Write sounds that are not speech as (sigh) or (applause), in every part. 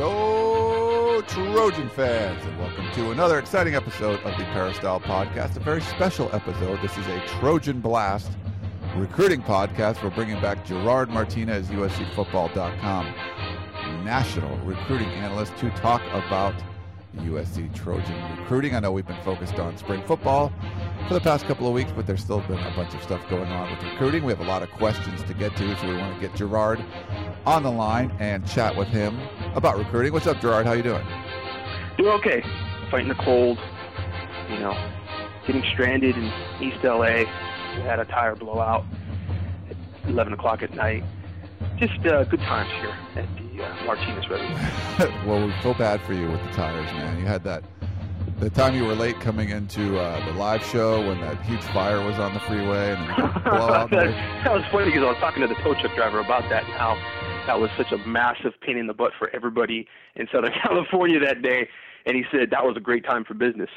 Hello, Trojan fans, and welcome to another exciting episode of the Peristyle Podcast. A very special episode. This is a Trojan Blast recruiting podcast. We're bringing back Gerard Martinez, USCFootball.com national recruiting analyst, to talk about USC Trojan recruiting. I know we've been focused on spring football for the past couple of weeks, but there's still been a bunch of stuff going on with recruiting. We have a lot of questions to get to, so we want to get Gerard on the line and chat with him about recruiting. What's up, Gerard? How you doing? Doing okay. Fighting the cold. You know, getting stranded in East LA. We had a tire blowout at 11 o'clock at night. Just uh, good times here at the uh, Martinez Reservoir. (laughs) well, we feel bad for you with the tires, man. You had that the time you were late coming into uh, the live show when that huge fire was on the freeway and (laughs) blowout. that, that was funny because I was talking to the tow truck driver about that and how that was such a massive pain in the butt for everybody in Southern (laughs) California that day. And he said that was a great time for business.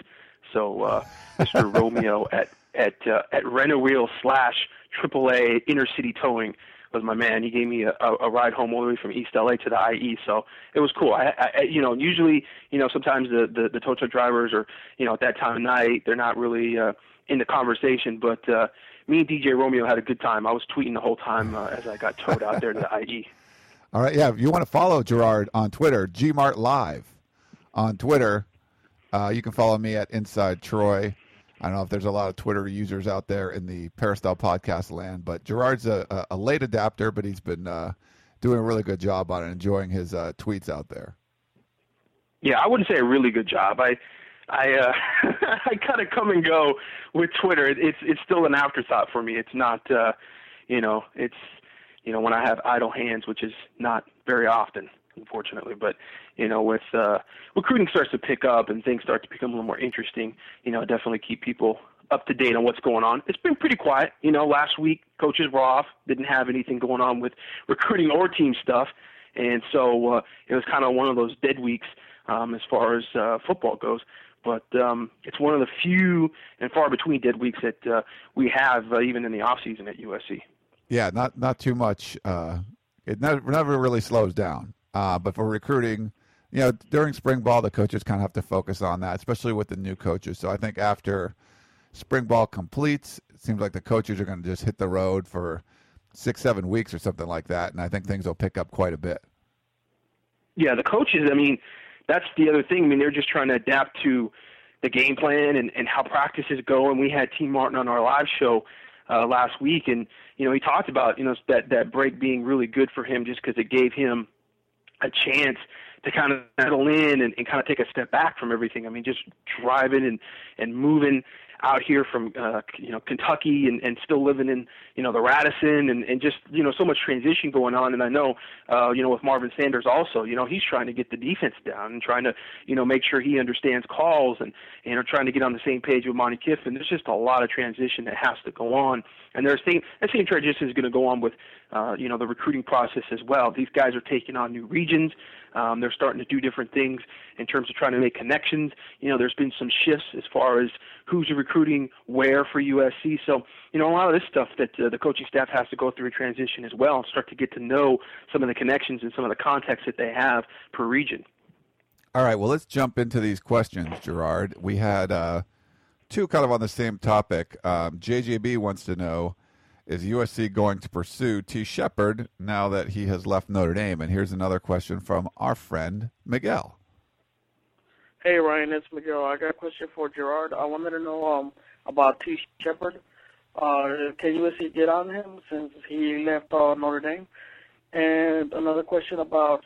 So uh, Mr. (laughs) Romeo at at uh, at Rent-A-Wheel slash AAA Inner City Towing was my man. He gave me a, a, a ride home all the way from East LA to the IE, so it was cool. I, I you know, usually, you know, sometimes the the, the tow truck drivers are, you know, at that time of night, they're not really uh, in the conversation. But uh, me and DJ Romeo had a good time. I was tweeting the whole time uh, as I got towed out there to the IE. All right, yeah. If you want to follow Gerard on Twitter, Gmart Live on Twitter. Uh, you can follow me at Inside Troy. I don't know if there's a lot of Twitter users out there in the Peristyle podcast land, but Gerard's a, a, a late adapter, but he's been uh, doing a really good job on it, enjoying his uh, tweets out there. Yeah, I wouldn't say a really good job. I I uh, (laughs) I kind of come and go with Twitter. It's it's still an afterthought for me. It's not uh, you know it's you know, when I have idle hands, which is not very often, unfortunately. But you know, with uh, recruiting starts to pick up and things start to become a little more interesting, you know, definitely keep people up to date on what's going on. It's been pretty quiet. You know, last week coaches were off, didn't have anything going on with recruiting or team stuff, and so uh, it was kind of one of those dead weeks um, as far as uh, football goes. But um, it's one of the few and far between dead weeks that uh, we have, uh, even in the off season at USC yeah, not not too much. Uh, it never, never really slows down. Uh, but for recruiting, you know, during spring ball, the coaches kind of have to focus on that, especially with the new coaches. So I think after spring ball completes, it seems like the coaches are going to just hit the road for six, seven weeks or something like that, and I think things will pick up quite a bit. Yeah, the coaches. I mean, that's the other thing. I mean, they're just trying to adapt to the game plan and, and how practices go. And we had Tee Martin on our live show uh, last week, and you know he talked about you know that that break being really good for him just because it gave him a chance to kind of settle in and, and kind of take a step back from everything. I mean, just driving and and moving out here from uh, you know Kentucky and, and still living in you know the Radisson and, and just you know so much transition going on. And I know uh, you know with Marvin Sanders also, you know he's trying to get the defense down and trying to you know make sure he understands calls and you know trying to get on the same page with Monte Kiffin. There's just a lot of transition that has to go on, and there's same that same transition is going to go on with uh, you know the recruiting process as well. These guys are taking on new regions. Um, they're starting to do different things in terms of trying to make connections. You know, there's been some shifts as far as who's recruiting where for USC. So, you know, a lot of this stuff that uh, the coaching staff has to go through a transition as well and start to get to know some of the connections and some of the context that they have per region. All right, well, let's jump into these questions, Gerard. We had uh, two kind of on the same topic. Um, JJB wants to know is USC going to pursue Tee Shepard now that he has left Notre Dame? And here's another question from our friend Miguel. Hey Ryan, it's Miguel. I got a question for Gerard. I wanted to know um about Tee Shepard. Uh, can USC get on him since he left uh, Notre Dame? And another question about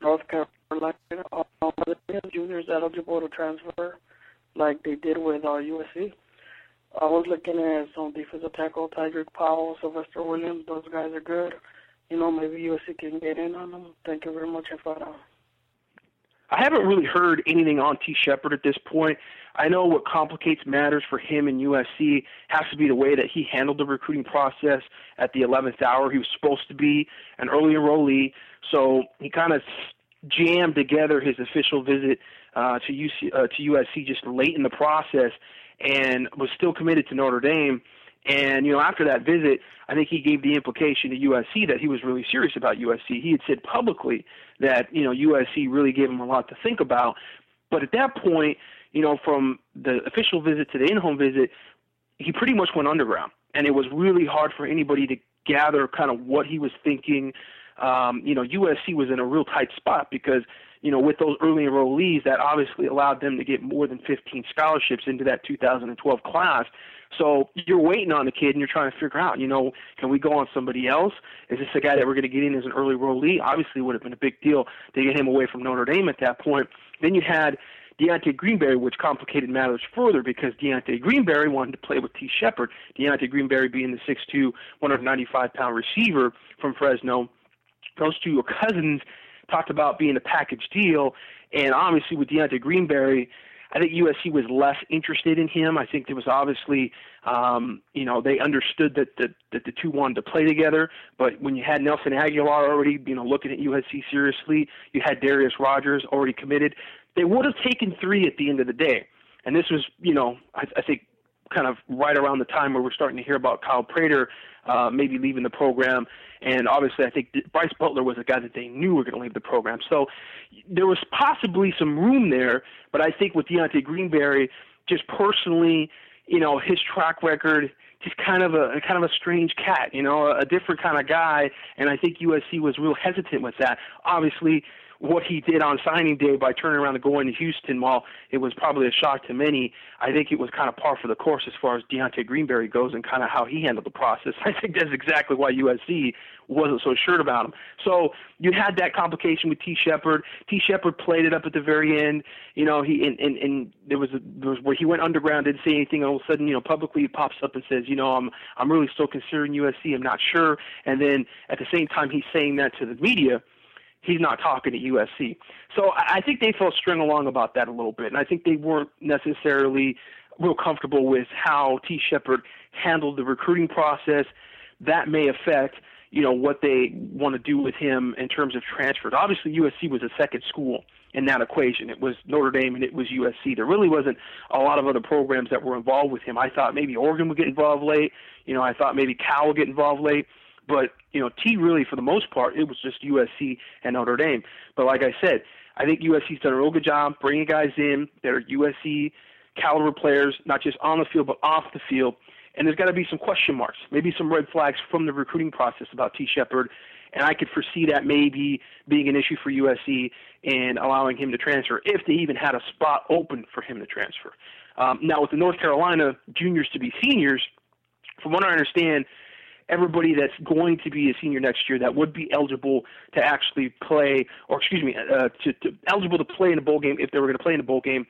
North Carolina. Uh, are the juniors eligible to transfer like they did with uh, USC? I was looking at some defensive tackle, Tydreke Powell, Sylvester Williams. Those guys are good. you know, maybe USC can get in on them. Thank you very much, Enfado. I haven't really heard anything on Tee Shepard at this point. I know what complicates matters for him in USC has to be the way that he handled the recruiting process at the 11th hour. He was supposed to be an early enrollee, so he kind of jammed together his official visit uh, to UC uh, to USC just late in the process, and was still committed to Notre Dame. And you know, after that visit, I think he gave the implication to USC that he was really serious about USC. He had said publicly that you know USC really gave him a lot to think about. But at that point, you know, from the official visit to the in-home visit, he pretty much went underground, and it was really hard for anybody to gather kind of what he was thinking. Um, you know, USC was in a real tight spot because you know, with those early enrollees, that obviously allowed them to get more than 15 scholarships into that 2012 class. So you're waiting on the kid and you're trying to figure out, you know, can we go on somebody else? Is this a guy that we're going to get in as an early enrollee? Obviously, would have been a big deal to get him away from Notre Dame at that point. Then you had Deontay Greenberry, which complicated matters further because Deontay Greenberry wanted to play with Tee Shepard. Deontay Greenberry being the 6'2", 195 pound receiver from Fresno. Those two are cousins talked about being a package deal, and obviously with Deontay Greenberry, I think USC was less interested in him. I think there was obviously, um, you know, they understood that the, that the two wanted to play together. But when you had Nelson Agholor already, you know, looking at USC seriously, you had Darreus Rogers already committed. They would have taken three at the end of the day. And this was, you know, I, I think kind of right around the time where we're starting to hear about Kyle Prater uh, maybe leaving the program. And obviously, I think Bryce Butler was a guy that they knew were going to leave the program. So there was possibly some room there, but I think with Deontay Greenberry, just personally, you know, his track record, just kind of a kind of a strange cat, you know, a different kind of guy. And I think USC was real hesitant with that. Obviously, what he did on signing day by turning around and going to Houston, while it was probably a shock to many, I think it was kind of par for the course as far as Deontay Greenberry goes and kind of how he handled the process. (laughs) I think that's exactly why USC wasn't so sure about him. So you had that complication with Tee Shepard. Tee Shepard played it up at the very end. You know, he and and, and there was a, there was where he went underground, didn't say anything. And all of a sudden, you know, publicly he pops up and says, you know, I'm I'm really still considering USC. I'm not sure. And then at the same time, he's saying that to the media he's not talking to USC. So I think they felt string along about that a little bit, and I think they weren't necessarily real comfortable with how Tee Shepard handled the recruiting process. That may affect you know what they want to do with him in terms of transfers. Obviously, USC was a second school in that equation. It was Notre Dame and it was USC. There really wasn't a lot of other programs that were involved with him. I thought maybe Oregon would get involved late. You know, I thought maybe Cal would get involved late. But you know, T really for the most part it was just USC and Notre Dame. But like I said, I think USC's done a real good job bringing guys in that are USC caliber players, not just on the field but off the field. And there's got to be some question marks, maybe some red flags from the recruiting process about Tee Shepard. And I could foresee that maybe being an issue for USC and allowing him to transfer if they even had a spot open for him to transfer. Um, now, with the North Carolina juniors to be seniors, from what I understand, everybody that's going to be a senior next year that would be eligible to actually play, or excuse me, uh, to, to eligible to play in a bowl game if they were going to play in a bowl game,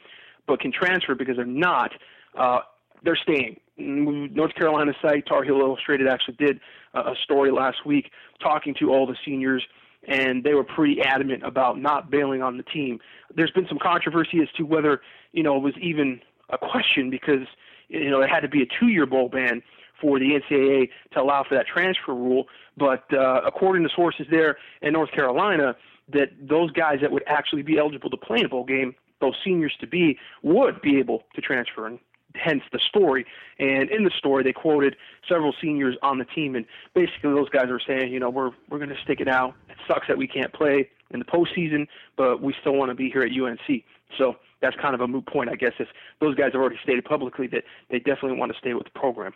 but can transfer because they're not. Uh, they're staying. North Carolina site Tar Heel Illustrated actually did a story last week talking to all the seniors, and they were pretty adamant about not bailing on the team. There's been some controversy as to whether you know it was even a question because you know it had to be a two-year bowl ban for the NCAA to allow for that transfer rule. But uh, according to sources there in North Carolina, that those guys that would actually be eligible to play in a bowl game, those seniors to be, would be able to transfer. And hence the story. And in the story, they quoted several seniors on the team, and basically those guys are saying, you know, we're we're going to stick it out. It sucks that we can't play in the postseason, but we still want to be here at UNC. So that's kind of a moot point, I guess, if those guys have already stated publicly that they definitely want to stay with the program.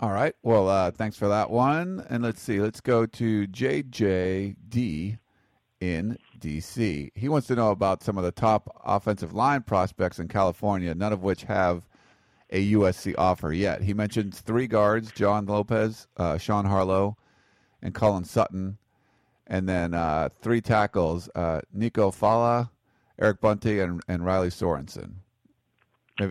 All right. Well, uh, thanks for that one. And let's see. Let's go to JJD in DC. He wants to know about some of the top offensive line prospects in California, none of which have a USC offer yet. He mentions three guards: John Lopez, uh, Sean Harlow, and Colin Sutton, and then uh, three tackles: uh, Nico Falah, Eric Bunty, and, and Riley Sorensen.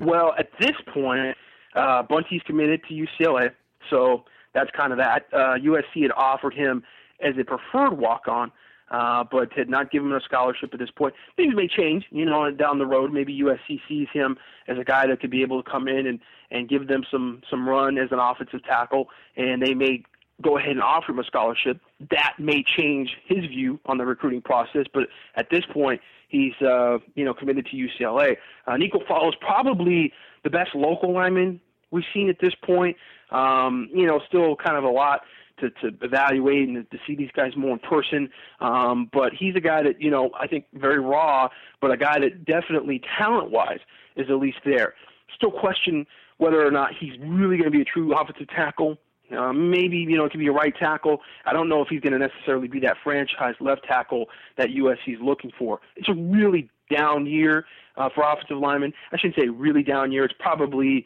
Well, at this point, uh, Bunty's committed to UCLA. So that's kind of that. Uh, USC had offered him as a preferred walk-on, uh, but had not given him a scholarship at this point. Things may change, you know, down the road. Maybe USC sees him as a guy that could be able to come in and and give them some some run as an offensive tackle, and they may go ahead and offer him a scholarship. That may change his view on the recruiting process, but at this point, he's uh, you know committed to UCLA. Uh, Nico Falah is probably the best local lineman we've seen at this point. Um, you know, still kind of a lot to, to evaluate and to see these guys more in person. Um, but he's a guy that, you know, I think very raw, but a guy that definitely talent wise is at least there. Still question whether or not he's really going to be a true offensive tackle. Uh, maybe you know it could be a right tackle. I don't know if he's going to necessarily be that franchise left tackle that USC is looking for. It's a really down year uh, for offensive linemen. I shouldn't say really down year. It's probably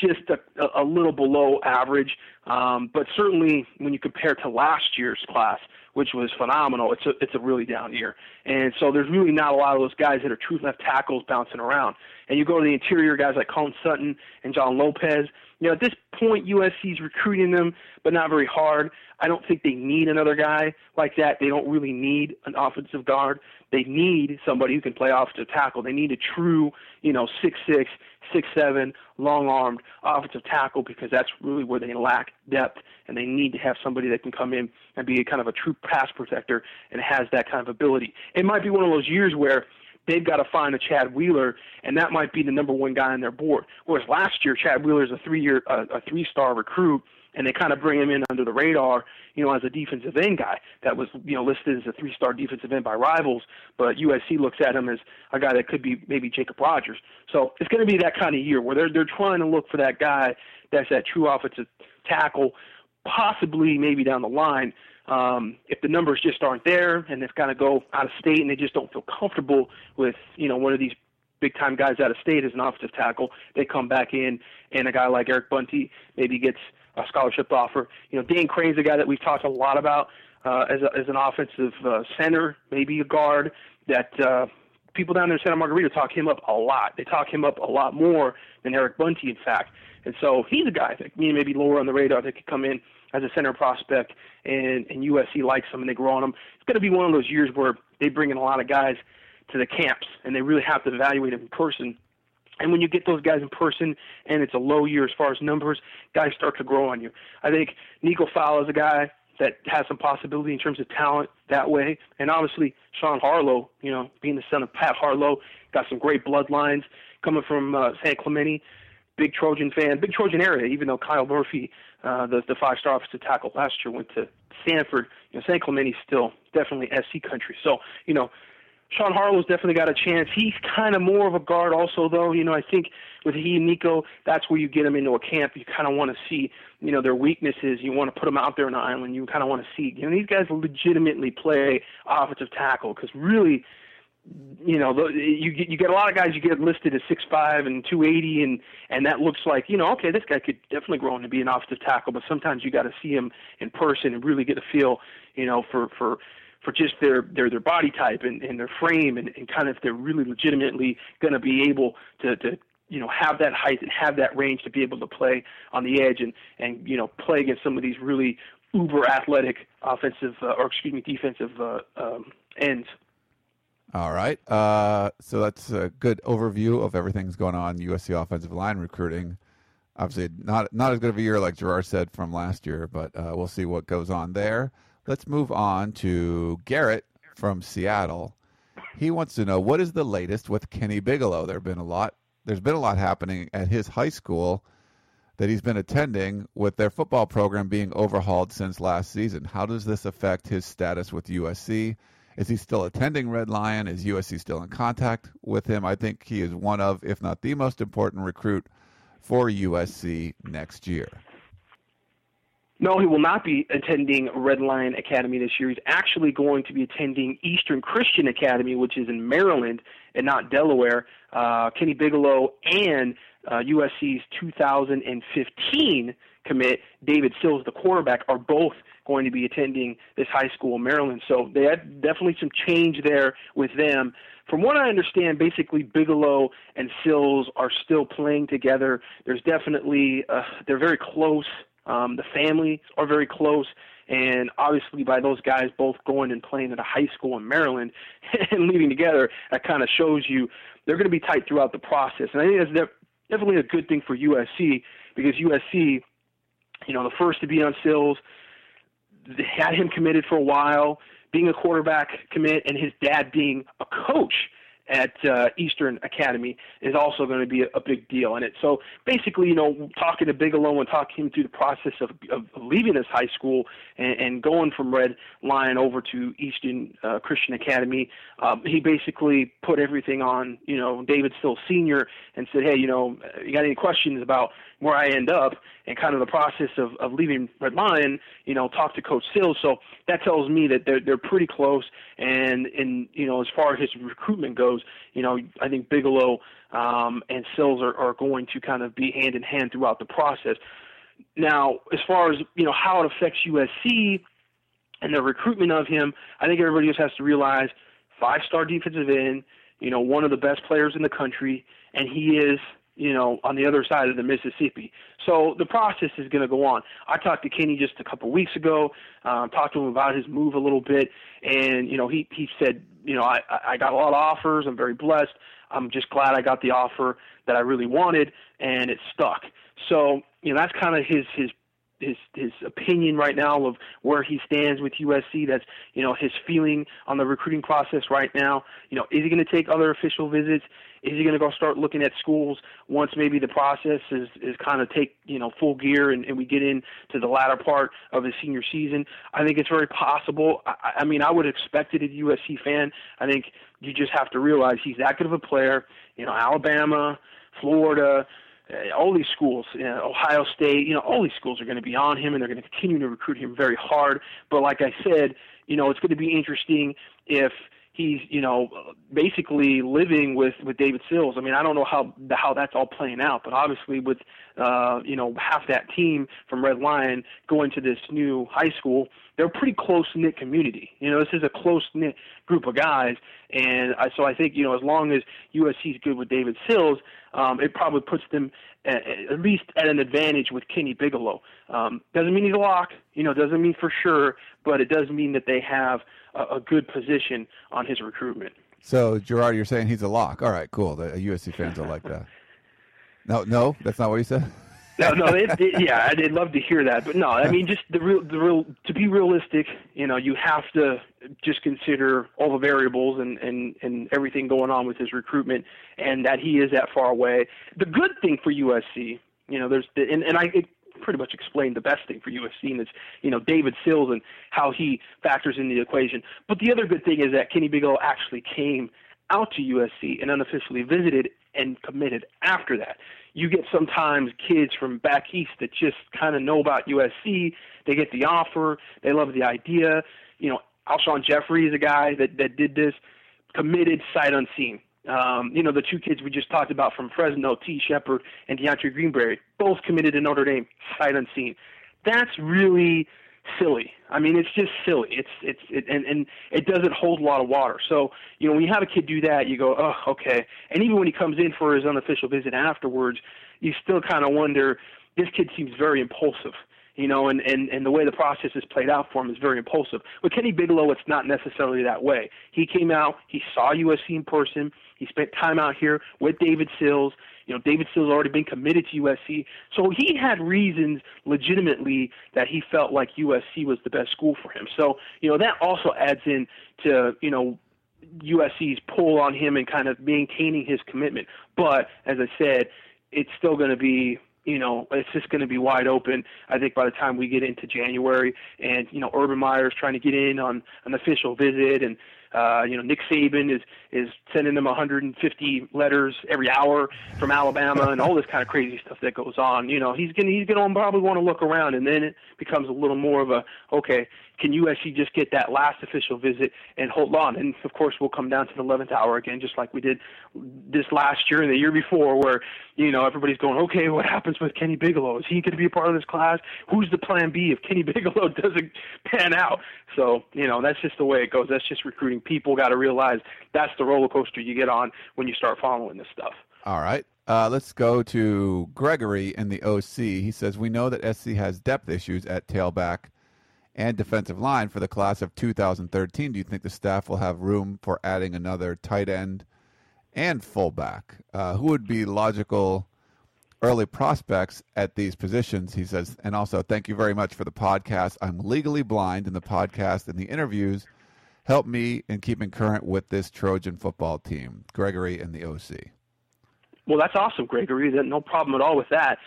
just a, a little below average. Um, but certainly when you compare to last year's class, which was phenomenal, it's a it's a really down year. And so there's really not a lot of those guys that are true left tackles bouncing around. And you go to the interior guys like Colin Sutton and John Lopez. You know, at this point, USC's recruiting them, but not very hard. I don't think they need another guy like that. They don't really need an offensive guard. They need somebody who can play offensive tackle. They need a true, you know, six six, six seven, long armed offensive tackle because that's really where they lack depth and they need to have somebody that can come in and be a kind of a true pass protector and has that kind of ability. It might be one of those years where they've got to find a Chad Wheeler, and that might be the number one guy on their board. Whereas last year, Chad Wheeler is a three-year, uh, a three-star recruit, and they kind of bring him in under the radar, you know, as a defensive end guy that was, you know, listed as a three-star defensive end by rivals, but USC looks at him as a guy that could be maybe Jacob Rogers. So it's going to be that kind of year where they're they're trying to look for that guy that's that true offensive tackle, possibly maybe down the line. Um, if the numbers just aren't there and they've got to go out of state and they just don't feel comfortable with, you know, one of these big time guys out of state as an offensive tackle, they come back in and a guy like Eric Bunty maybe gets a scholarship offer. You know, Dan Crane's a guy that we've talked a lot about uh, as, a, as an offensive uh, center, maybe a guard that uh, people down there in Santa Margarita talk him up a lot. They talk him up a lot more than Eric Bunty, in fact. And so he's a guy that you know, maybe lower on the radar that could come in as a center prospect, and, and USC likes him and they grow on him. It's going to be one of those years where they bring in a lot of guys to the camps, and they really have to evaluate them in person and when you get those guys in person and it's a low year as far as numbers, guys start to grow on you. I think Nico Falah is a guy that has some possibility in terms of talent that way. And obviously Sean Harlow, you know, being the son of Pat Harlow, got some great bloodlines coming from uh, San Clemente. Big Trojan fan, big Trojan area, even though Kyle Murphy, uh, the, the five star offensive tackle last year, went to Stanford. You know, San Clemente still definitely SC country. So, you know, Sean Harlow's definitely got a chance. He's kind of more of a guard, also, though. You know, I think with he and Nico, that's where you get them into a camp. You kind of want to see, you know, their weaknesses. You want to put them out there on the island. You kind of want to see, you know, these guys legitimately play offensive tackle because really, you know, you get you get a lot of guys you get listed as six five and two eighty, and and that looks like you know, okay, this guy could definitely grow into be an offensive tackle. But sometimes you got to see him in person and really get a feel, you know, for for for just their their their body type and, and their frame and, and kind of if they're really legitimately going to be able to to you know have that height and have that range to be able to play on the edge and and you know play against some of these really uber athletic offensive uh, or excuse me defensive uh, um, ends. All right. Uh, so that's a good overview of everything's going on USC offensive line recruiting. Obviously, not not as good of a year like Gerard said from last year, but uh, we'll see what goes on there. Let's move on to Garrett from Seattle. He wants to know what is the latest with Kenny Bigelow. There've been a lot. There's been a lot happening at his high school that he's been attending with their football program being overhauled since last season. How does this affect his status with USC? Is he still attending Red Lion? Is USC still in contact with him? I think he is one of, if not the most important recruit for USC next year. No, he will not be attending Red Lion Academy this year. He's actually going to be attending Eastern Christian Academy, which is in Maryland and not Delaware. Uh, Kenny Bigelow and uh, USC's 2015 commit, David Sills, the quarterback, are both going to be attending this high school in Maryland. So they had definitely some change there with them. From what I understand, basically Bigelow and Sills are still playing together. There's definitely uh, they're very close Um, the families are very close. And obviously, by those guys both going and playing at a high school in Maryland (laughs) and leaving together, that kind of shows you they're going to be tight throughout the process. And I think that's definitely a good thing for USC because USC, you know, the first to be on Sills, had him committed for a while, being a quarterback commit, and his dad being a coach at uh, Eastern Academy is also going to be a, a big deal in it. So basically, you know, talking to Bigelow and talking him through the process of, of leaving his high school and, and going from Red Lion over to Eastern uh, Christian Academy, um, he basically put everything on, you know, David Sills Sr. and said, hey, you know, you got any questions about where I end up and kind of the process of, of leaving Red Lion, you know, talk to Coach Sills. So that tells me that they're they're pretty close. And and you know, as far as his recruitment goes, you know, I think Bigelow um, and Sills are, are going to kind of be hand in hand throughout the process. Now, as far as you know, how it affects USC and the recruitment of him, I think everybody just has to realize five-star defensive end, you know, one of the best players in the country, and he is you know, on the other side of the Mississippi. So the process is going to go on. I talked to Kenny just a couple weeks ago, um, talked to him about his move a little bit, and you know, he he said, you know, I I got a lot of offers. I'm very blessed. I'm just glad I got the offer that I really wanted, and it stuck. So you know, that's kind of his his his his opinion right now of where he stands with USC. That's you know his feeling on the recruiting process right now. You know, is he going to take other official visits? Is he going to go start looking at schools once maybe the process is is kind of take you know full gear and, and we get into the latter part of his senior season? I think it's very possible. I, I mean, I would expect it as a USC fan. I think you just have to realize he's that good of a player. You know, Alabama, Florida all these schools, you know, Ohio State, you know, all these schools are going to be on him and they're going to continue to recruit him very hard. But like I said, you know, it's going to be interesting if he's you know basically living with with David Sills. I mean, I don't know how how that's all playing out, but obviously with uh, you know half that team from Red Lion going to this new high school, they're a pretty close knit community. You know, this is a close knit group of guys, and I, so I think you know as long as USC is good with David Sills, um, it probably puts them at, at least at an advantage with Kenny Bigelow. Um, doesn't mean he's a lock, you know, doesn't mean for sure, but it does mean that they have a, a good position on his recruitment. So Gerard, you're saying he's a lock. All right, cool. The USC fans are like that. (laughs) No, no, that's not what you said. No, no, it, it, yeah, I'd love to hear that, but no, I mean, just the real, the real. To be realistic, you know, you have to just consider all the variables and and and everything going on with his recruitment, and that he is that far away. The good thing for USC, you know, there's the, and and I it pretty much explained the best thing for USC, and it's you know David Sills and how he factors in the equation. But the other good thing is that Kenny Bigelow actually came out to USC and unofficially visited and committed after that you get sometimes kids from back east that just kind of know about USC. They get the offer, they love the idea. You know, Alshon Jeffery is a guy that that did this, committed sight unseen. Um, you know, the two kids we just talked about from Fresno, Tee Shepard and DeAndre Greenberry, both committed to Notre Dame, sight unseen. That's really silly. I mean, it's just silly. It's it's it, and and it doesn't hold a lot of water. So you know, when you have a kid do that, you go, oh, okay. And even when he comes in for his unofficial visit afterwards, you still kind of wonder. This kid seems very impulsive, you know, and and and the way the process is played out for him is very impulsive. With Kenny Bigelow, it's not necessarily that way. He came out, he saw USC in person, he spent time out here with David Sills. You know, David Sills's already been committed to USC, so he had reasons legitimately that he felt like USC was the best school for him. So, you know, that also adds in to, you know, USC's pull on him and kind of maintaining his commitment. But as I said, it's still going to be you know, it's just going to be wide open. I think by the time we get into January, and you know, Urban Meyer's trying to get in on an official visit, and uh, you know, Nick Saban is is sending them 150 letters every hour from Alabama, and all this kind of crazy stuff that goes on. You know, he's gonna he's gonna probably want to look around, and then it becomes a little more of a okay, can USC just get that last official visit and hold on? And of course, we'll come down to the 11th hour again, just like we did this last year and the year before, where you know everybody's going, okay, what happens with Kenny Bigelow? Is he going to be a part of this class? Who's the plan B if Kenny (laughs) Bigelow doesn't pan out? So you know that's just the way it goes. That's just recruiting. People got to realize that's the roller coaster you get on when you start following this stuff. All right. Uh, let's go to Gregory in the OC. He says, We know that SC has depth issues at tailback and defensive line for the class of 2013. Do you think the staff will have room for adding another tight end and fullback? Uh, who would be logical early prospects at these positions? He says, and also, thank you very much for the podcast. I'm legally blind, and the podcast and the interviews help me in keeping current with this Trojan football team. Gregory and the OC. Well, that's awesome, Gregory. No problem at all with that.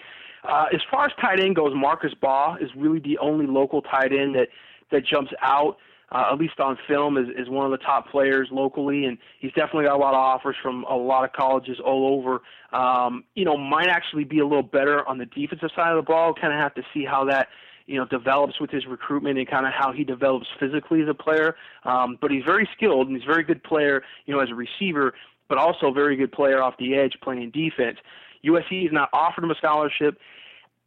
Uh, as far as tight end goes, Marcus Baugh is really the only local tight end that that jumps out. Uh, at least on film, is, is one of the top players locally, and he's definitely got a lot of offers from a lot of colleges all over. Um, you know, might actually be a little better on the defensive side of the ball. Kind of have to see how that you know develops with his recruitment and kind of how he develops physically as a player. Um, but he's very skilled and he's a very good player, you know, as a receiver but also a very good player off the edge playing defense. USC has not offered him a scholarship.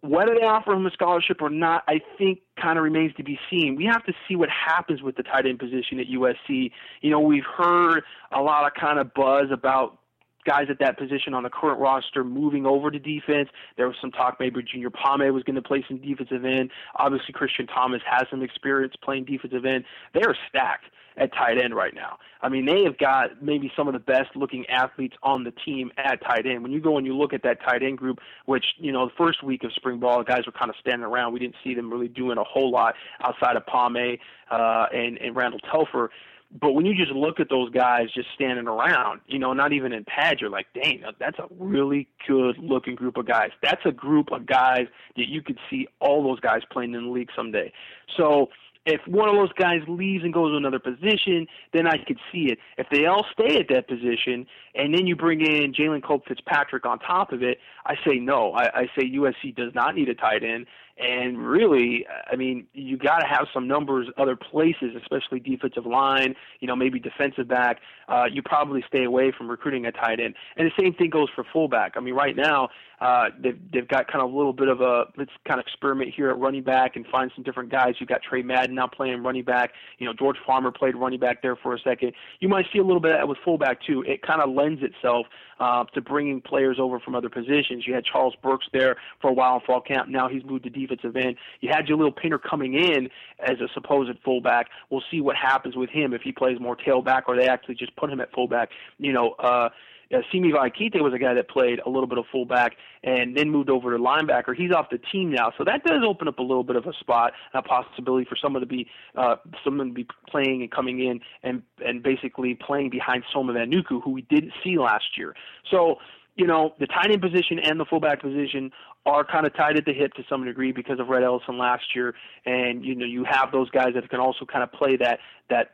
Whether they offer him a scholarship or not, I think kind of remains to be seen. We have to see what happens with the tight end position at USC. You know, we've heard a lot of kind of buzz about guys at that position on the current roster moving over to defense. There was some talk maybe Junior Pomee was going to play some defensive end. Obviously, Christian Thomas has some experience playing defensive end. They are stacked at tight end right now. I mean, they have got maybe some of the best looking athletes on the team at tight end. When you go and you look at that tight end group, which, you know, the first week of spring ball, guys were kind of standing around. We didn't see them really doing a whole lot outside of Pomee uh, and, and Randall Telfer. But when you just look at those guys just standing around, you know, not even in pads, you're like, dang, that's a really good looking group of guys. That's a group of guys that you could see all those guys playing in the league someday. So if one of those guys leaves and goes to another position, then I could see it. If they all stay at that position, and then you bring in Jalen Cope Fitzpatrick on top of it, I say no. I, I say USC does not need a tight end. And really, I mean, you got to have some numbers other places, especially defensive line, you know, maybe defensive back. Uh, you probably stay away from recruiting a tight end. And the same thing goes for fullback. I mean, right now, uh, they've, they've got kind of a little bit of a let's kind of experiment here at running back and find some different guys. You've got Tre Madden now playing running back. You know, George Farmer played running back there for a second. You might see a little bit of that with fullback too. It kind of lends itself uh, to bringing players over from other positions. You had Charles Burks there for a while in fall camp. Now he's moved to defensive end. You had Jahleel Pinner coming in as a supposed fullback. We'll see what happens with him if he plays more tailback or they actually just put him at fullback. You know, uh, uh, Simi Vehikite was a guy that played a little bit of fullback and then moved over to linebacker. He's off the team now, so that does open up a little bit of a spot, a possibility for someone to be uh, someone to be playing and coming in and and basically playing behind Soma Vainuku, who we didn't see last year. So you know, the tight end position and the fullback position are kind of tied at the hip to some degree because of Rhett Ellison last year, and you know you have those guys that can also kind of play that that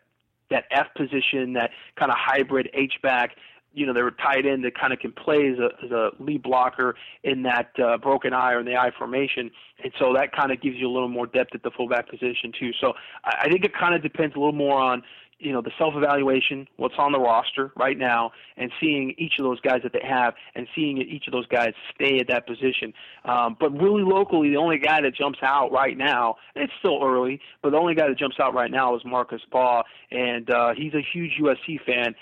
that F position, that kind of hybrid H back you know, they're a tight end that kind of can play as a, as a lead blocker in that uh, broken I or in the I formation. And so that kind of gives you a little more depth at the fullback position, too. So I, I think it kind of depends a little more on, you know, the self evaluation, what's on the roster right now, and seeing each of those guys that they have and seeing each of those guys stay at that position. Um, but really locally, the only guy that jumps out right now, it's still early, but the only guy that jumps out right now is Marcus Baugh, and uh, he's a huge USC fan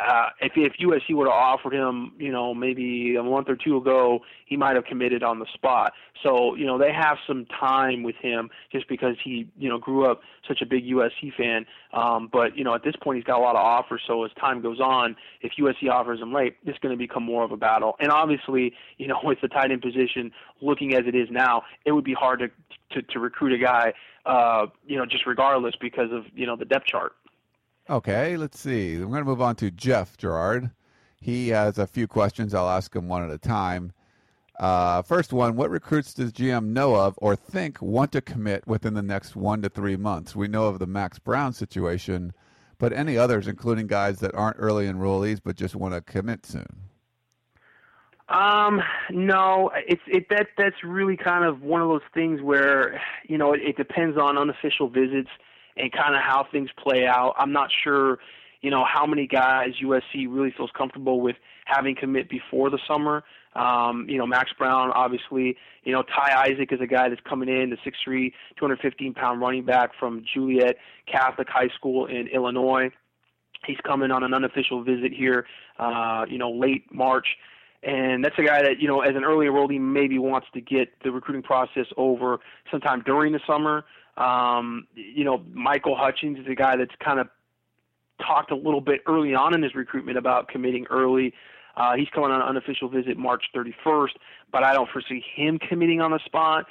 uh, if if USC would have offered him, you know, maybe a month or two ago, he might have committed on the spot. So you know they have some time with him just because he you know grew up such a big USC fan. Um, but you know at this point he's got a lot of offers. So as time goes on, if USC offers him late, it's going to become more of a battle. And obviously, you know (laughs) with the tight end position looking as it is now, it would be hard to to, to recruit a guy, uh, you know, just regardless because of you know the depth chart. Okay, let's see. We're going to move on to Jeff Gerard. He has a few questions. I'll ask him one at a time. Uh, first one What recruits does GM know of or think want to commit within the next one to three months? We know of the Max Brown situation, but any others, including guys that aren't early enrollees but just want to commit soon? Um, no, it's it that that's really kind of one of those things where you know it, it depends on unofficial visits and kind of how things play out. I'm not sure, you know, how many guys USC really feels comfortable with having commit before the summer. Um, you know, Max Brown, obviously, you know, Ty Isaac is a guy that's coming in, the 6'3", 215 pound running back from Joliet Catholic High School in Illinois. He's coming on an unofficial visit here, uh, you know, late March and that's a guy that you know, as an early enrollee, maybe wants to get the recruiting process over sometime during the summer. Um, you know, Michael Hutchings is a guy that's kind of talked a little bit early on in his recruitment about committing early. Uh, he's coming on an unofficial visit March 31st, but I don't foresee him committing on the spot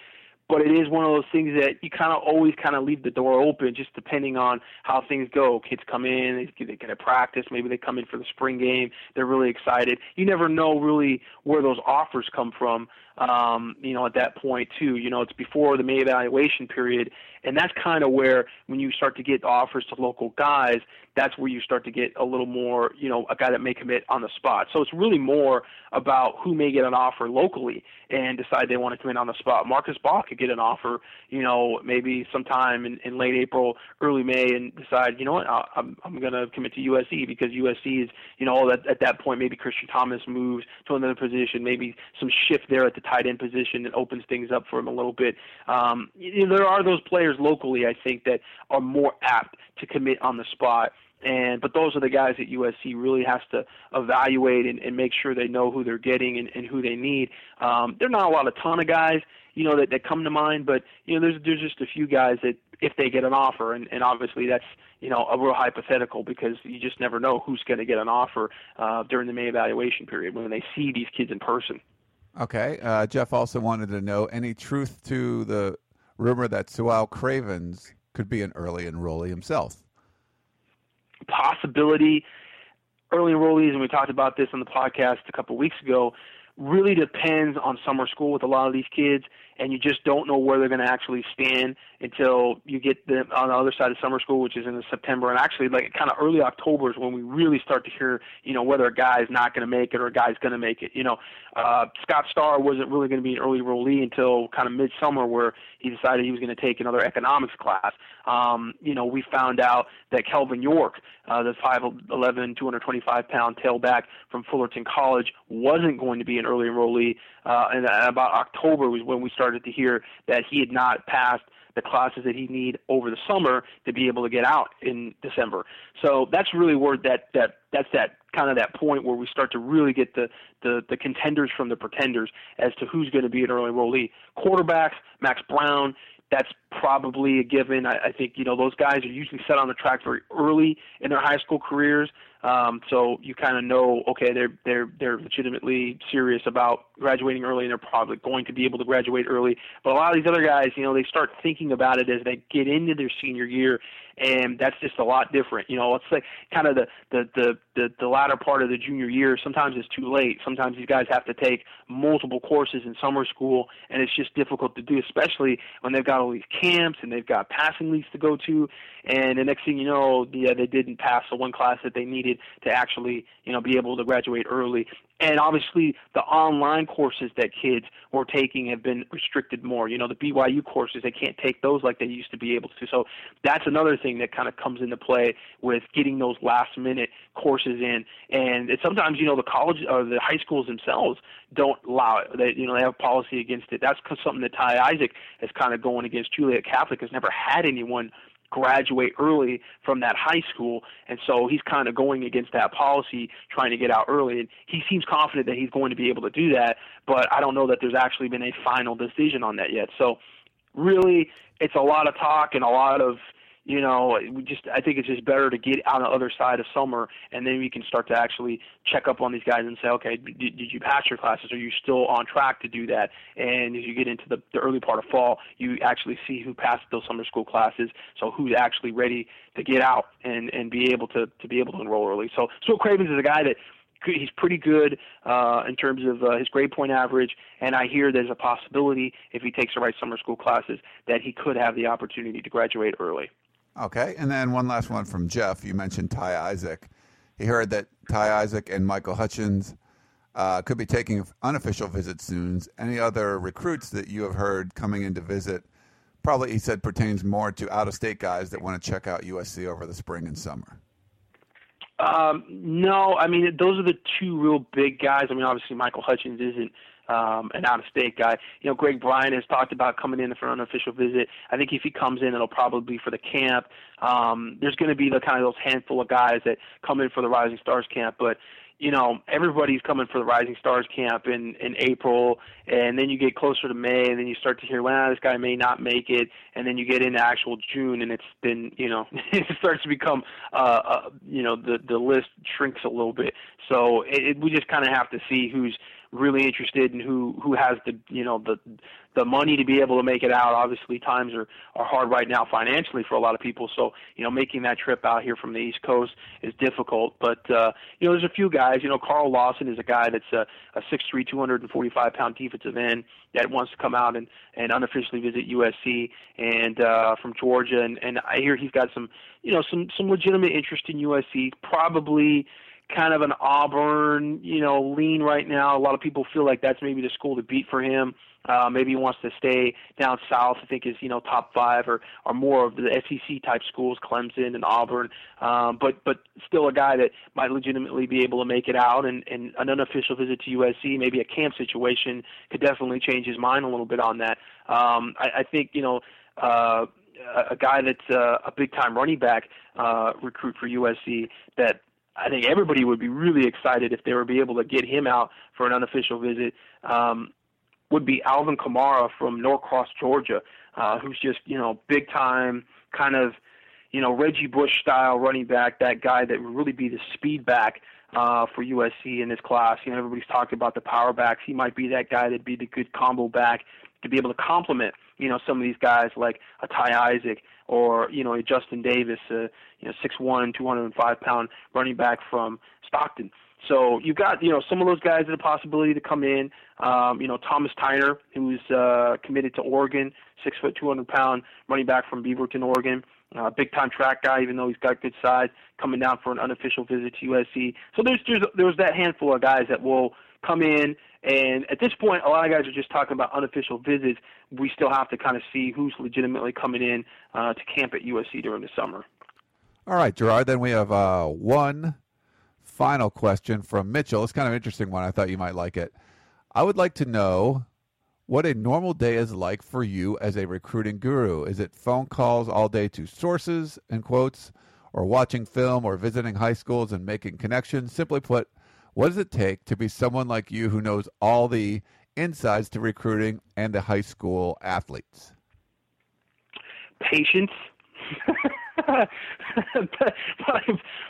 but it is one of those things that you kind of always kind of leave the door open just depending on how things go. Kids come in, they, they get a practice, maybe they come in for the spring game, they're really excited. You never know really where those offers come from um, you know, at that point too. You know, it's before the May evaluation period, and that's kind of where when you start to get offers to local guys, that's where you start to get a little more, you know, a guy that may commit on the spot. So it's really more about who may get an offer locally and decide they want to commit on the spot. Marcus Baugh could get an offer, you know, maybe sometime in, in late April, early May, and decide, you know what, I'm I'm going to commit to USC because USC is, you know, at, at that point maybe Christian Thomas moves to another position, maybe some shift there at the tight end position that opens things up for him a little bit. Um, you know, there are those players locally, I think, that are more apt to commit on the spot. And but those are the guys that USC really has to evaluate and, and make sure they know who they're getting and, and who they need. Um, there are not a lot, a ton of guys, you know, that, that come to mind, but you know, there's there's just a few guys that if they get an offer, and, and obviously that's you know a real hypothetical because you just never know who's going to get an offer uh, during the May evaluation period when they see these kids in person. Okay. Uh, Jeff also wanted to know any truth to the rumor that Su'a Cravens could be an early enrollee himself. Possibility. Early enrollees, and we talked about this on the podcast a couple weeks ago, really depends on summer school with a lot of these kids and you just don't know where they're going to actually stand until you get them on the other side of summer school, which is in September. And actually, like kind of early October is when we really start to hear, you know, whether a guy's not going to make it or a guy's going to make it. You know, uh, Scott Starr wasn't really going to be an early enrollee until kind of midsummer, where he decided he was going to take another economics class. Um, you know, we found out that Kelvin York, uh, the 5'11", 225 pound tailback from Fullerton College, wasn't going to be an early enrollee. Uh, and about October was when we started to hear that he had not passed the classes that he need over the summer to be able to get out in December. So that's really where that that that's that kind of that point where we start to really get the the, the contenders from the pretenders as to who's going to be an early enrollee. Quarterbacks, Max Brown, that's probably a given. I, I think you know those guys are usually set on the track very early in their high school careers, um, so you kind of know okay they're they're they're legitimately serious about graduating early and they're probably going to be able to graduate early. But a lot of these other guys, you know, they start thinking about it as they get into their senior year and that's just a lot different. You know, it's like kind of the the the the, the latter part of the junior year. Sometimes it's too late. Sometimes these guys have to take multiple courses in summer school, and it's just difficult to do, especially when they've got all these camps and they've got passing leagues to go to. And the next thing you know, yeah, they didn't pass the one class that they needed to actually, you know, be able to graduate early and obviously the online courses that kids were taking have been restricted more. You know, the BYU courses they can't take those like they used to be able to. So that's another thing that kind of comes into play with getting those last minute courses in. And sometimes you know the college or the high schools themselves don't allow it. They you know they have a policy against it. That's something that Ty Isaac is kind of going against. Joliet Catholic has never had anyone graduate early from that high school, and so he's kind of going against that policy, trying to get out early. And he seems confident that he's going to be able to do that, but I don't know that there's actually been a final decision on that yet. So, really, it's a lot of talk and a lot of you know, we just I think it's just better to get on the other side of summer, and then we can start to actually check up on these guys and say, okay, did, did you pass your classes? Are you still on track to do that? And as you get into the, the early part of fall, you actually see who passed those summer school classes, so who's actually ready to get out and and be able to to be able to enroll early. So, so Cravens is a guy that he's pretty good uh, in terms of uh, his grade point average, and I hear there's a possibility if he takes the right summer school classes that he could have the opportunity to graduate early. Okay, and then one last one from Jeff. You mentioned Ty Isaac. He heard that Ty Isaac and Michael Hutchings uh, could be taking unofficial visits soon. Any other recruits that you have heard coming in to visit? Probably, he said, pertains more to out-of-state guys that want to check out USC over the spring and summer. Um, no, I mean those are the two real big guys. I mean, obviously Michael Hutchings isn't um, an out-of-state guy. You know, Greg Bryan has talked about coming in for an unofficial visit. I think if he comes in, it'll probably be for the camp. Um, there's going to be the kind of those handful of guys that come in for the Rising Stars camp, but you know everybody's coming for the Rising Stars camp in in April, and then you get closer to May, and then you start to hear, well, this guy may not make it, and then you get into actual June, and it's been you know (laughs) it starts to become uh, uh you know the the list shrinks a little bit. So it, it, we just kind of have to see who's really interested and who who has the you know the the money to be able to make it out. Obviously, times are are hard right now financially for a lot of people. So you know, making that trip out here from the East Coast is difficult. But uh, you know, there's a few guys. You know, Carl Lawson is a guy that's a, a 6'3", 245 pound defensive end that wants to come out and and unofficially visit USC and uh, from Georgia. And and I hear he's got some you know some some legitimate interest in USC. Probably kind of an Auburn, you know, lean right now. A lot of people feel like that's maybe the school to beat for him. Uh, maybe he wants to stay down south. I think is you know top five or or more of the SEC type schools, Clemson and Auburn. Um, but but still a guy that might legitimately be able to make it out. And and an unofficial visit to USC, maybe a camp situation, could definitely change his mind a little bit on that. Um, I, I think you know. Uh, a guy that's uh, a big time running back uh, recruit for USC that I think everybody would be really excited if they were be able to get him out for an unofficial visit. Um, would be Alvin Kamara from Norcross, Georgia, uh, who's just you know big time kind of you know Reggie Bush style running back, that guy that would really be the speed back uh, for USC in this class. You know everybody's talking about the power backs. He might be that guy that'd be the good combo back to be able to complement you know some of these guys like a Ty Isaac or you know a Justin Davis, uh, you know six one, two hundred and five pound running back from Stockton. So you've got you know some of those guys that a possibility to come in. Um, you know Thomas Tyner, who's uh, committed to Oregon, six foot, two hundred pound running back from Beaverton, Oregon. Uh, big time track guy, even though he's got good size, coming down for an unofficial visit to USC. So there's there's there's that handful of guys that will come in and at this point, a lot of guys are just talking about unofficial visits. We still have to kind of see who's legitimately coming in uh, to camp at USC during the summer. All right, Gerard. Then we have uh, one final question from Mitchell. It's kind of an interesting one. I thought you might like it. I would like to know what a normal day is like for you as a recruiting guru. Is it phone calls all day to sources and quotes, or watching film, or visiting high schools and making connections? Simply put, what does it take to be someone like you who knows all the insides to recruiting and the high school athletes? Patience. (laughs)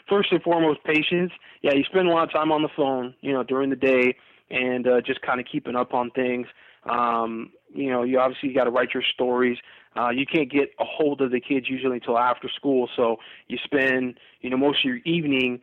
First and foremost, patience. Yeah, you spend a lot of time on the phone, you know, during the day, and uh, just kind of keeping up on things. Um, you know, you obviously got to write your stories. Uh, you can't get a hold of the kids usually until after school, so you spend, you know, most of your evening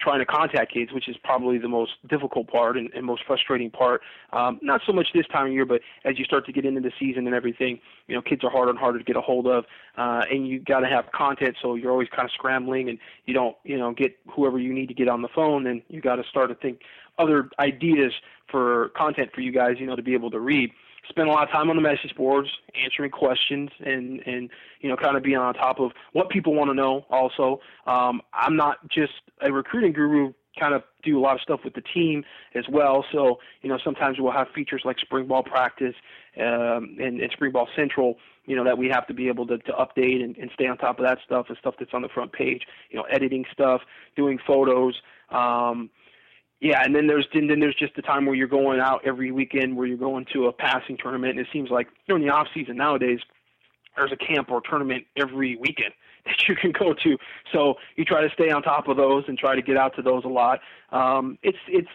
trying to contact kids, which is probably the most difficult part and, and most frustrating part. Um, not so much this time of year, but as you start to get into the season and everything, you know, kids are harder and harder to get a hold of, uh, and you got to have content, so you're always kind of scrambling, and you don't, you know, get whoever you need to get on the phone, and you got to start to think other ideas for content for you guys, you know, to be able to read spend a lot of time on the message boards, answering questions, and and you know, kind of being on top of what people want to know. Also, um, I'm not just a recruiting guru. Kind of do a lot of stuff with the team as well. So you know, sometimes we'll have features like spring ball practice um, and, and spring ball central. You know, that we have to be able to, to update and, and stay on top of that stuff and stuff that's on the front page. You know, editing stuff, doing photos. Um, yeah, and then there's then there's just the time where you're going out every weekend where you're going to a passing tournament, and it seems like during the off season nowadays, there's a camp or tournament every weekend (laughs) that you can go to. So you try to stay on top of those and try to get out to those a lot. Um, it's it's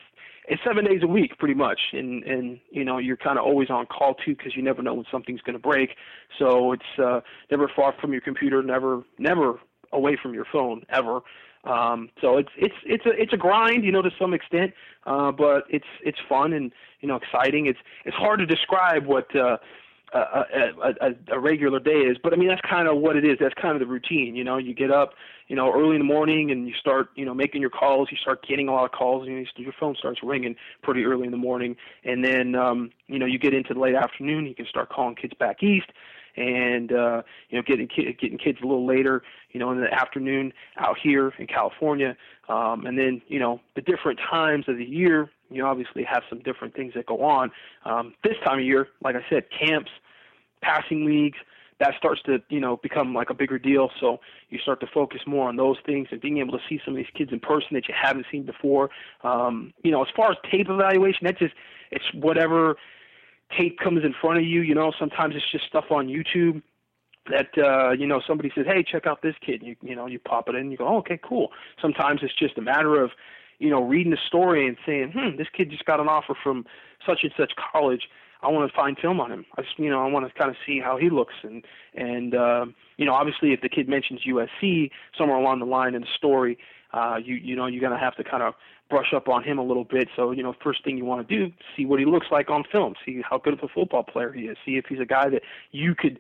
it's seven days a week pretty much, and and you know you're kind of always on call too because you never know when something's going to break. So it's uh, never far from your computer, never never away from your phone ever. Um, so it's it's it's a it's a grind, you know, to some extent, uh, but it's it's fun and you know exciting. It's it's hard to describe what uh, a, a, a, a regular day is, but I mean that's kind of what it is. That's kind of the routine. You know, you get up, you know, early in the morning and you start, you know, making your calls. You start getting a lot of calls, and you, your phone starts ringing pretty early in the morning, and then um, you know you get into the late afternoon. You can start calling kids back east and uh, you know getting ki- getting kids a little later, you know, in the afternoon out here in California, um, and then you know the different times of the year. You obviously have some different things that go on. Um, this time of year, like I said, camps, passing leagues, that starts to you know become like a bigger deal. So you start to focus more on those things and being able to see some of these kids in person that you haven't seen before. Um, you know, as far as tape evaluation, that's just it's whatever tape comes in front of you. You know, sometimes it's just stuff on YouTube that uh you know somebody says hey check out this kid you you know you pop it in you go oh, okay cool sometimes it's just a matter of you know reading the story and saying hmm this kid just got an offer from such and such college I want to find film on him. I just, you know, I want to kind of see how he looks, and and uh, you know, obviously, if the kid mentions USC somewhere along the line in the story, uh, you you know, you're gonna have to kind of brush up on him a little bit. So you know, first thing you want to do, see what he looks like on film, see how good of a football player he is, see if he's a guy that you could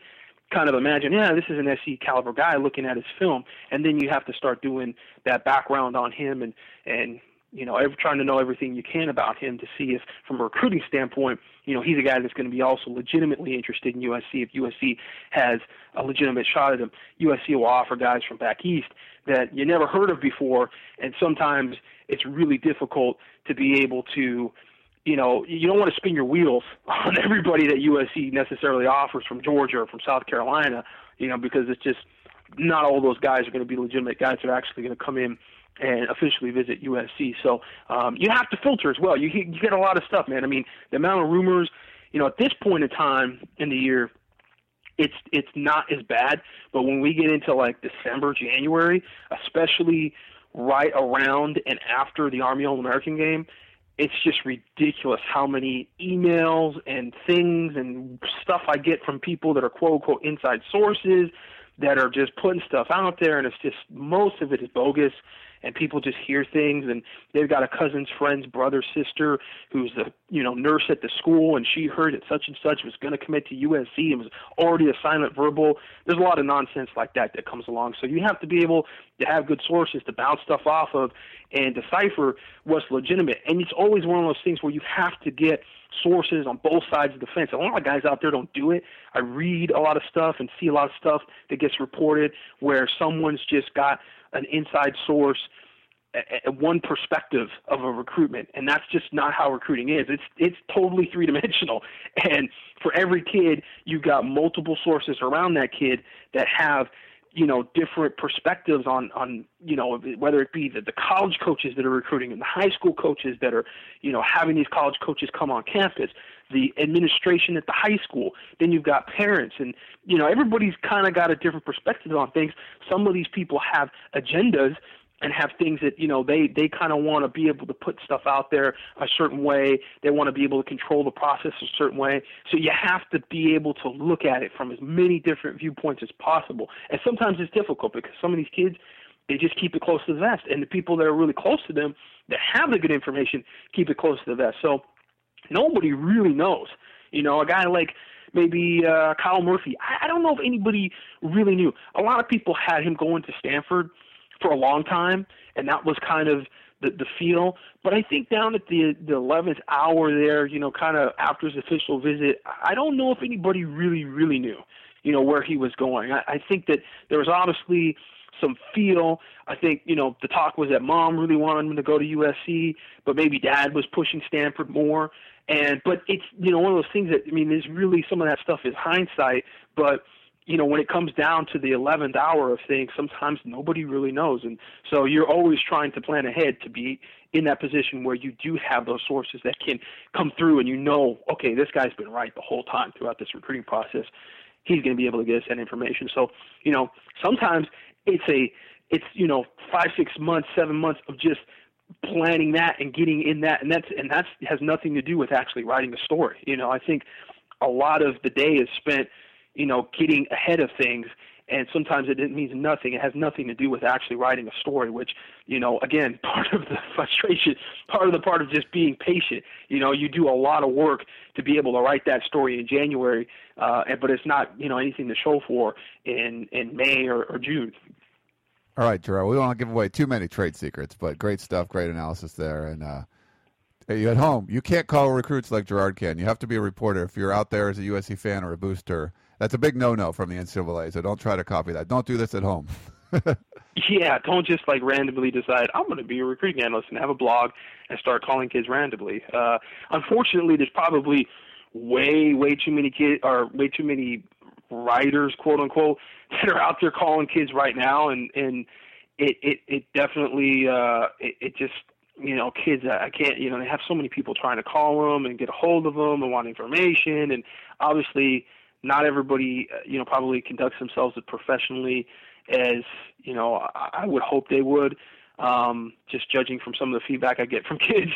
kind of imagine, yeah, this is an SC caliber guy looking at his film, and then you have to start doing that background on him and and you know, trying to know everything you can about him to see if, from a recruiting standpoint, you know, he's a guy that's going to be also legitimately interested in USC. If USC has a legitimate shot at him, USC will offer guys from back east that you never heard of before, and sometimes it's really difficult to be able to, you know, you don't want to spin your wheels (laughs) on everybody that USC necessarily offers from Georgia or from South Carolina, you know, because it's just not all those guys are going to be legitimate guys that are actually going to come in and officially visit USC. So um, you have to filter as well. You, you get a lot of stuff, man. I mean, the amount of rumors, you know, at this point in time in the year, it's it's not as bad. But when we get into like December, January, especially right around and after the Army All American game, it's just ridiculous how many emails and things and stuff I get from people that are quote unquote inside sources that are just putting stuff out there, and it's just most of it is bogus and people just hear things and they've got a cousin's friend's brother sister who's the you know nurse at the school and she heard that such and such was going to commit to USC and was already a silent verbal there's a lot of nonsense like that that comes along so you have to be able to have good sources to bounce stuff off of and decipher what's legitimate and it's always one of those things where you have to get sources on both sides of the fence. A lot of guys out there don't do it. I read a lot of stuff and see a lot of stuff that gets reported where someone's just got an inside source one perspective of a recruitment and that's just not how recruiting is. It's it's totally three dimensional (laughs) and for every kid you've got multiple sources around that kid that have you know different perspectives on on you know whether it be the, the college coaches that are recruiting and the high school coaches that are you know having these college coaches come on campus the administration at the high school. Then you've got parents and you know everybody's kind of got a different perspective on things. Some of these people have agendas and have things that you know they they kind of want to be able to put stuff out there a certain way. They want to be able to control the process a certain way. So you have to be able to look at it from as many different viewpoints as possible. And sometimes it's difficult because some of these kids they just keep it close to the vest. And the people that are really close to them that have the good information keep it close to the vest. So nobody really knows you know a guy like maybe uh, Kyle Murphy. I, I don't know if anybody really knew. A lot of people had him going to Stanford for a long time, and that was kind of the the feel. But I think down at the the eleventh hour there, you know, kind of after his official visit, I don't know if anybody really really knew, you know, where he was going. I, I think that there was obviously some feel. I think you know the talk was that mom really wanted him to go to USC, but maybe dad was pushing Stanford more. And but it's you know one of those things that I mean, there's really some of that stuff is hindsight, but you know, when it comes down to the 11th hour of things, sometimes nobody really knows. And so you're always trying to plan ahead to be in that position where you do have those sources that can come through and you know, okay, this guy's been right the whole time throughout this recruiting process. He's going to be able to get us that information. So, you know, sometimes it's a, it's, you know, five, six months, seven months of just planning that and getting in that. And that's, and that's has nothing to do with actually writing the story. You know, I think a lot of the day is spent – you know, getting ahead of things. And sometimes it means nothing. It has nothing to do with actually writing a story, which, you know, again, (laughs) part of the frustration, part of the part of just being patient. You know, you do a lot of work to be able to write that story in January, uh, but it's not, you know, anything to show for in in May or, or June. All right, Gerard. We don't give away too many trade secrets, but great stuff, great analysis there, and uh, you at home, you can't call recruits like Gerard can. You have to be a reporter. If you're out there as a USC fan or a booster, that's a big no-no from the NCAA. So don't try to copy that. Don't do this at home. (laughs) yeah, don't just like randomly decide I'm going to be a recruiting analyst and have a blog and start calling kids randomly. Uh, unfortunately, there's probably way, way too many kids or way too many writers, quote unquote, (laughs) that are out there calling kids right now, and and it it it definitely uh, it, it just you know kids I can't you know they have so many people trying to call them and get a hold of them and want information, and obviously not everybody uh, you know probably conducts themselves as professionally as you know I, I would hope they would. Um, just judging from some of the feedback I get from (laughs) kids,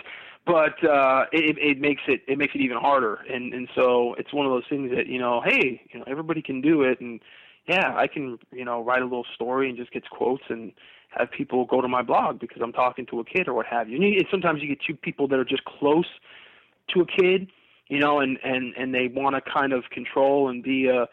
but uh, it, it makes it it makes it even harder. And and so it's one of those things that you know, hey, you know, everybody can do it, and yeah, I can you know write a little story and just get quotes and have people go to my blog because I'm talking to a kid or what have you. And, you, and sometimes you get two people that are just close to a kid, you know, and and and they want to kind of control and be a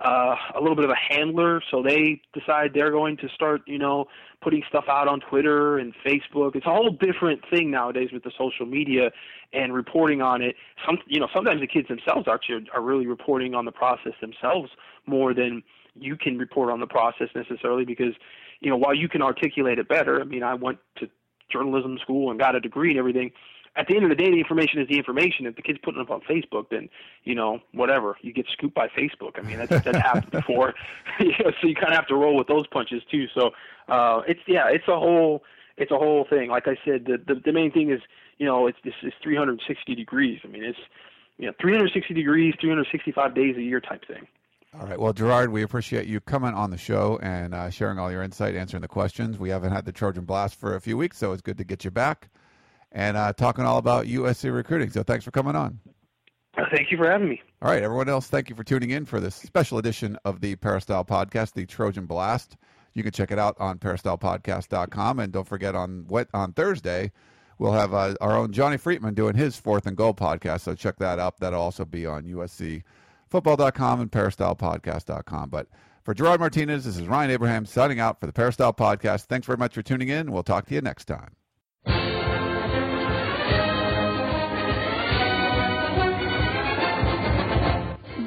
uh, a little bit of a handler, so they decide they're going to start, you know, putting stuff out on Twitter and Facebook. It's a whole different thing nowadays with the social media and reporting on it. Some, you know, sometimes the kids themselves actually are really reporting on the process themselves more than you can report on the process necessarily because, you know, while you can articulate it better. I mean, I went to journalism school and got a degree and everything at the end of the day, the information is the information. If the kid's putting it up on Facebook, then you know whatever you get scooped by Facebook. I mean that's that's happened (laughs) before, (laughs) you know, so you kind of have to roll with those punches too. So uh, it's yeah, it's a whole it's a whole thing. Like I said, the the, the main thing is you know it's this is 360 degrees. I mean it's you know 360 degrees, 365 days a year type thing. All right. Well, Gerard, we appreciate you coming on the show and uh, sharing all your insight, answering the questions. We haven't had the Trojan Blast for a few weeks, so it's good to get you back and uh, talking all about USC recruiting. So thanks for coming on. Thank you for having me. All right, everyone else, thank you for tuning in for this special edition of the Peristyle Podcast, the Trojan Blast. You can check it out on peristylepodcast.com. And don't forget on what on Thursday, we'll have uh, our own Johnny Friedman doing his fourth and goal podcast. So check that out. That'll also be on USCfootball.com and peristylepodcast.com. But for Gerard Martinez, this is Ryan Abraham signing out for the Peristyle Podcast. Thanks very much for tuning in. We'll talk to you next time.